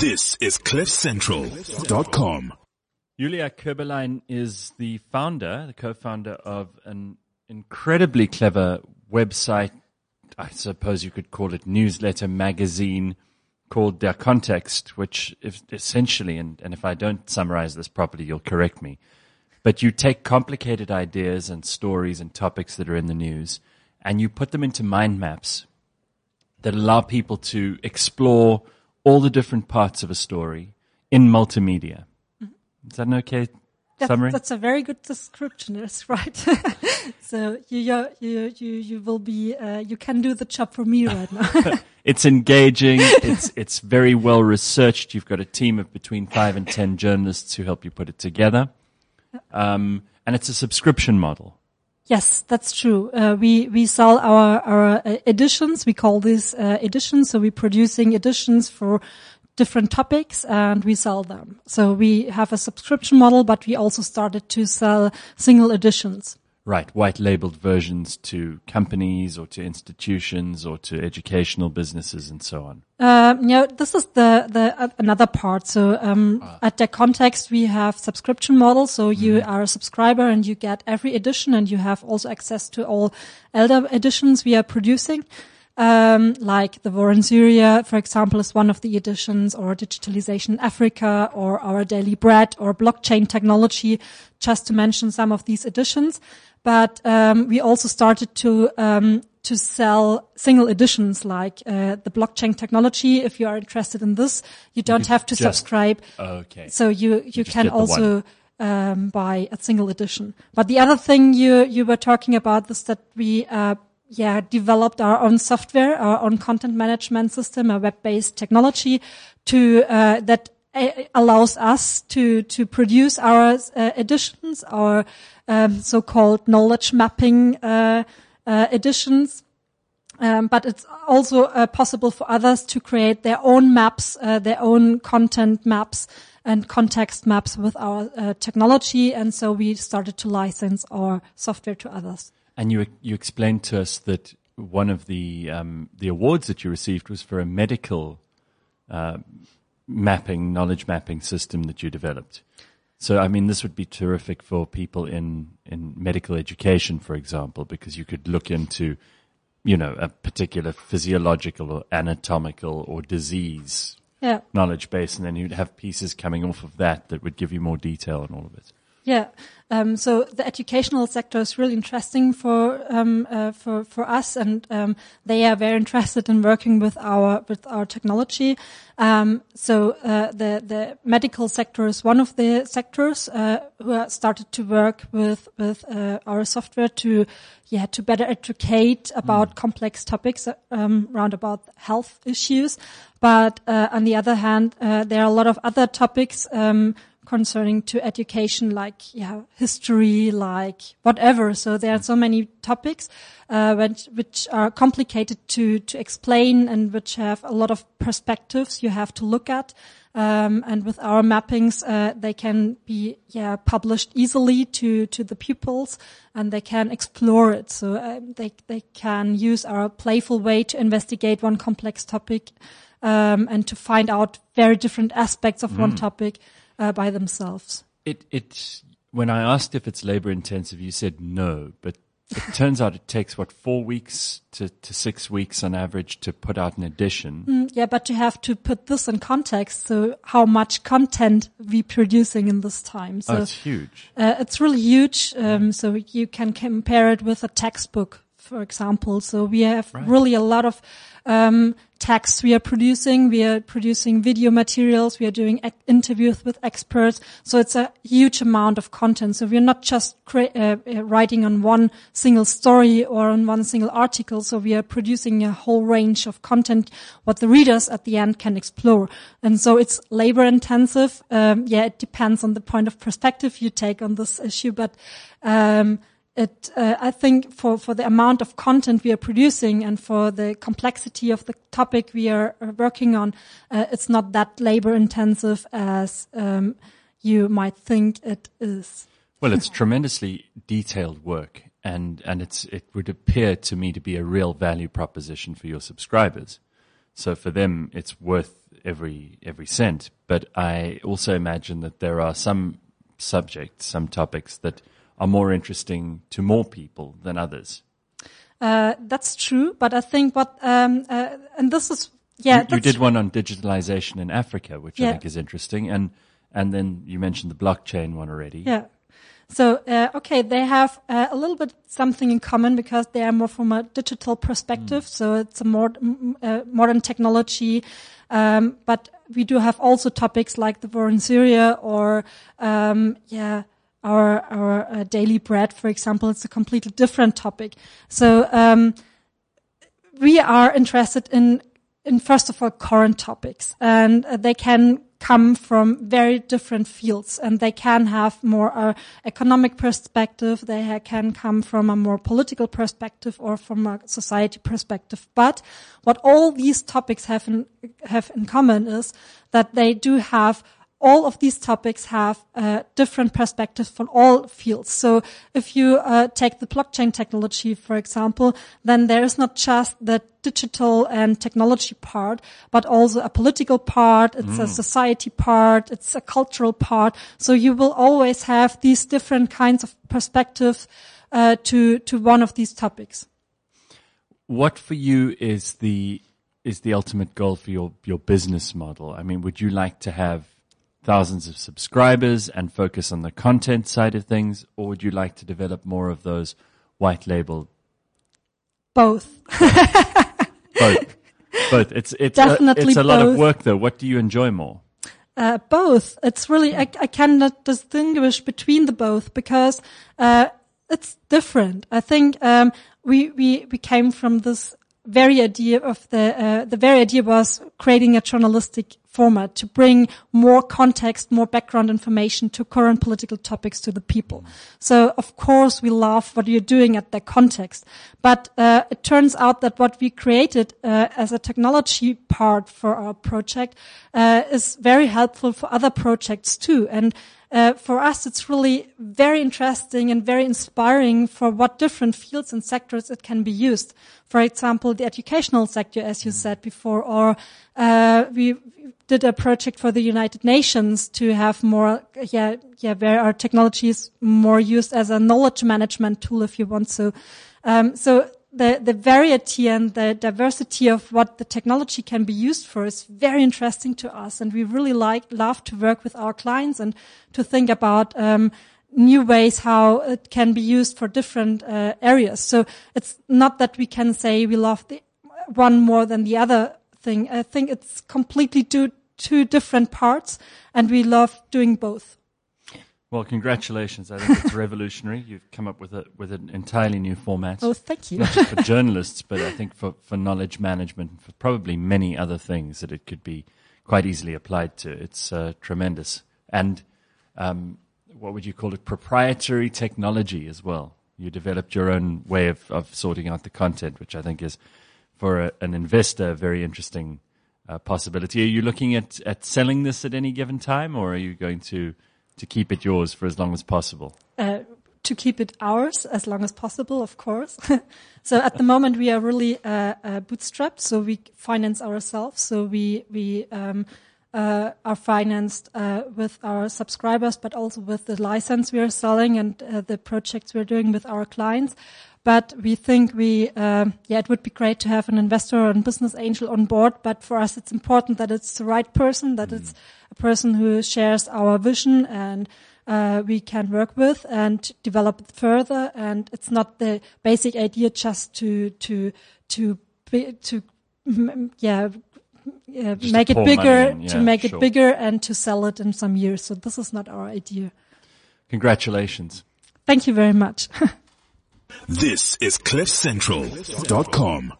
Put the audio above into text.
This is CliffCentral.com. Julia Köberlein is the founder, the co-founder of an incredibly clever website. I suppose you could call it newsletter magazine called Der Kontext, which essentially, and, and if I don't summarize this properly, you'll correct me, but you take complicated ideas and stories and topics that are in the news and you put them into mind maps that allow people to explore all the different parts of a story in multimedia. Is that an okay That- summary? That's a very good description. That's right. so you, you, you, you, you will be, uh, you can do the job for me right now. It's engaging. it's it's very well researched. You've got a team of between five and ten journalists who help you put it together, um, and it's a subscription model. Yes, that's true. Uh, we we sell our our uh, editions. We call these uh, editions. So we're producing editions for different topics, and we sell them. So we have a subscription model, but we also started to sell single editions. Right, white labeled versions to companies or to institutions or to educational businesses and so on. Um, yeah, this is the the uh, another part. So um, at Der Kontext, we have subscription model. So you are a subscriber and you get every edition, and you have also access to all elder editions we are producing. Um, like the war in Syria, for example, is one of the editions, or digitalization in Africa, or our daily bread, or blockchain technology, just to mention some of these editions. But um, we also started to um, to sell single editions like uh, the blockchain technology. If you are interested in this, you don't have to just- subscribe. Okay. So you you just can also um, buy a single edition. But the other thing you you were talking about is that we uh, yeah developed our own software, our own content management system, a web based technology to uh, that allows us to to produce our uh, editions, our um, so-called knowledge mapping uh, uh, editions. Um, but it's also uh, possible for others to create their own maps, uh, their own content maps and context maps with our uh, technology. And so we started to license our software to others. And you you explained to us that one of the um, the awards that you received was for a medical mapping knowledge mapping system that you developed. So I mean, this would be terrific for people in in medical education, for example, because you could look into you know a particular physiological or anatomical or disease Yeah. knowledge base, and then you'd have pieces coming off of that that would give you more detail on all of it. Yeah. Um, so the educational sector is really interesting for um, uh, for for us, and um, they are very interested in working with our with our technology. Um, so uh, the the medical sector is one of the sectors uh, who are started to work with with uh, our software to yeah to better educate about complex topics um, around about health issues. But uh, on the other hand, uh, there are a lot of other topics. Concerning to education, like yeah, history, like whatever. So there are so many topics uh, which, which are complicated to to explain and which have a lot of perspectives you have to look at. Um, and with our mappings, uh, they can be yeah published easily to to the pupils, and they can explore it. So uh, they they can use our playful way to investigate one complex topic, um, and to find out very different aspects of one topic uh, by themselves. It it when I asked if it's labor intensive, you said no, but it turns out it takes what four weeks to, to six weeks on average to put out an edition. Yeah, but you have to put this in context. So how much content we producing in this time? So oh, it's huge. uh, it's really huge. Um, so you can compare it with a textbook, for example. So we have really a lot of um, texts we are producing. We are producing video materials. We are doing interviews with experts. So it's a huge amount of content. So we're not just uh, uh, writing on one single story or on one single article. So we are producing a whole range of content, what the readers at the end can explore. And so it's labor intensive. Um, yeah, it depends on the point of perspective you take on this issue, but, um, it, uh, I think for, for the amount of content we are producing and for the complexity of the topic we are uh, working on, uh, it's not that labor intensive as um, you might think it is. Well, it's tremendously detailed work, and and it's it would appear to me to be a real value proposition for your subscribers, So for them, it's worth every every cent. But I also imagine that there are some subjects, some topics that are more interesting to more people than others. Uh, that's true, but I think what um, uh, and this is yeah. you, you did one on digitalization in Africa, which I think is interesting, and and then you mentioned the blockchain one already. Yeah. So, uh, okay, they have uh, a little bit something in common because they are more from a digital perspective. So it's a more uh, modern technology. Um, but we do have also topics like the war in Syria or, um, yeah, our, our uh, daily bread, for example. It's a completely different topic. So, um, we are interested in, in first of all, current topics and uh, they can come from very different fields and they can have more uh, economic perspective. They can come from a more political perspective or from a society perspective. But what all these topics have in, have in common is that they do have all of these topics have uh, different perspectives from all fields. So if you uh, take the blockchain technology, for example, then there is not just the digital and technology part, but also a political part, it's a society part, it's a cultural part. So you will always have these different kinds of perspectives uh, to to one of these topics. What for you is the is the ultimate goal for your your business model? I mean, would you like to have thousands of subscribers and focus on the content side of things, or would you like to develop more of those white label Both. both? both. It's it's a, Definitely it's a lot of work though. What do you enjoy more? Uh, both. It's really, I, I cannot distinguish between the both because, uh, it's different. I think, um, we, we, we came from this very idea of the, uh, the very idea was creating a journalistic format to bring more context, more background information to current political topics to the people. So of course we love what you're doing at that context, but uh, it turns out that what we created uh, as a technology part for our project uh, is very helpful for other projects too. And uh, for us, it's really very interesting and very inspiring for what different fields and sectors it can be used. For example, the educational sector, as you said before, or uh, we did a project for the United Nations to have more, yeah, yeah, where our technology is more used as a knowledge management tool, if you want so. Um, so the, the variety and the diversity of what the technology can be used for is very interesting to us. And we really like, love to work with our clients and to think about, um, new ways how it can be used for different uh, areas. So it's not that we can say we love the one more than the other thing. I think it's completely two, two different parts and we love doing both. Well, congratulations! I think it's revolutionary. You've come up with a with an entirely new format. Oh, thank you. not just for journalists, but I think for, for knowledge management for probably many other things that it could be quite easily applied to. It's uh, tremendous. And um, what would you call it? Proprietary technology as well. You developed your own way of, of sorting out the content, which I think is for a, an investor a very interesting uh, possibility. Are you looking at, at selling this at any given time, or are you going to to keep it yours for as long as possible? uh, to keep it ours as long as possible, of course. so at the moment we are really uh, uh, bootstrapped, so we finance ourselves. So we we um, uh, are financed uh, with our subscribers, but also with the license we are selling and uh, the projects we're doing with our clients. But we think we, um, yeah, it would be great to have an investor or a business angel on board. But for us, it's important that it's the right person, that it's a person who shares our vision and uh, we can work with and develop it further. And it's not the basic idea just to to to be, to mm, yeah. Uh, make it bigger, money in, to make sure. it bigger, and to sell it in some years. So this is not our idea. Congratulations. Thank you very much. This is CliffCentral.com.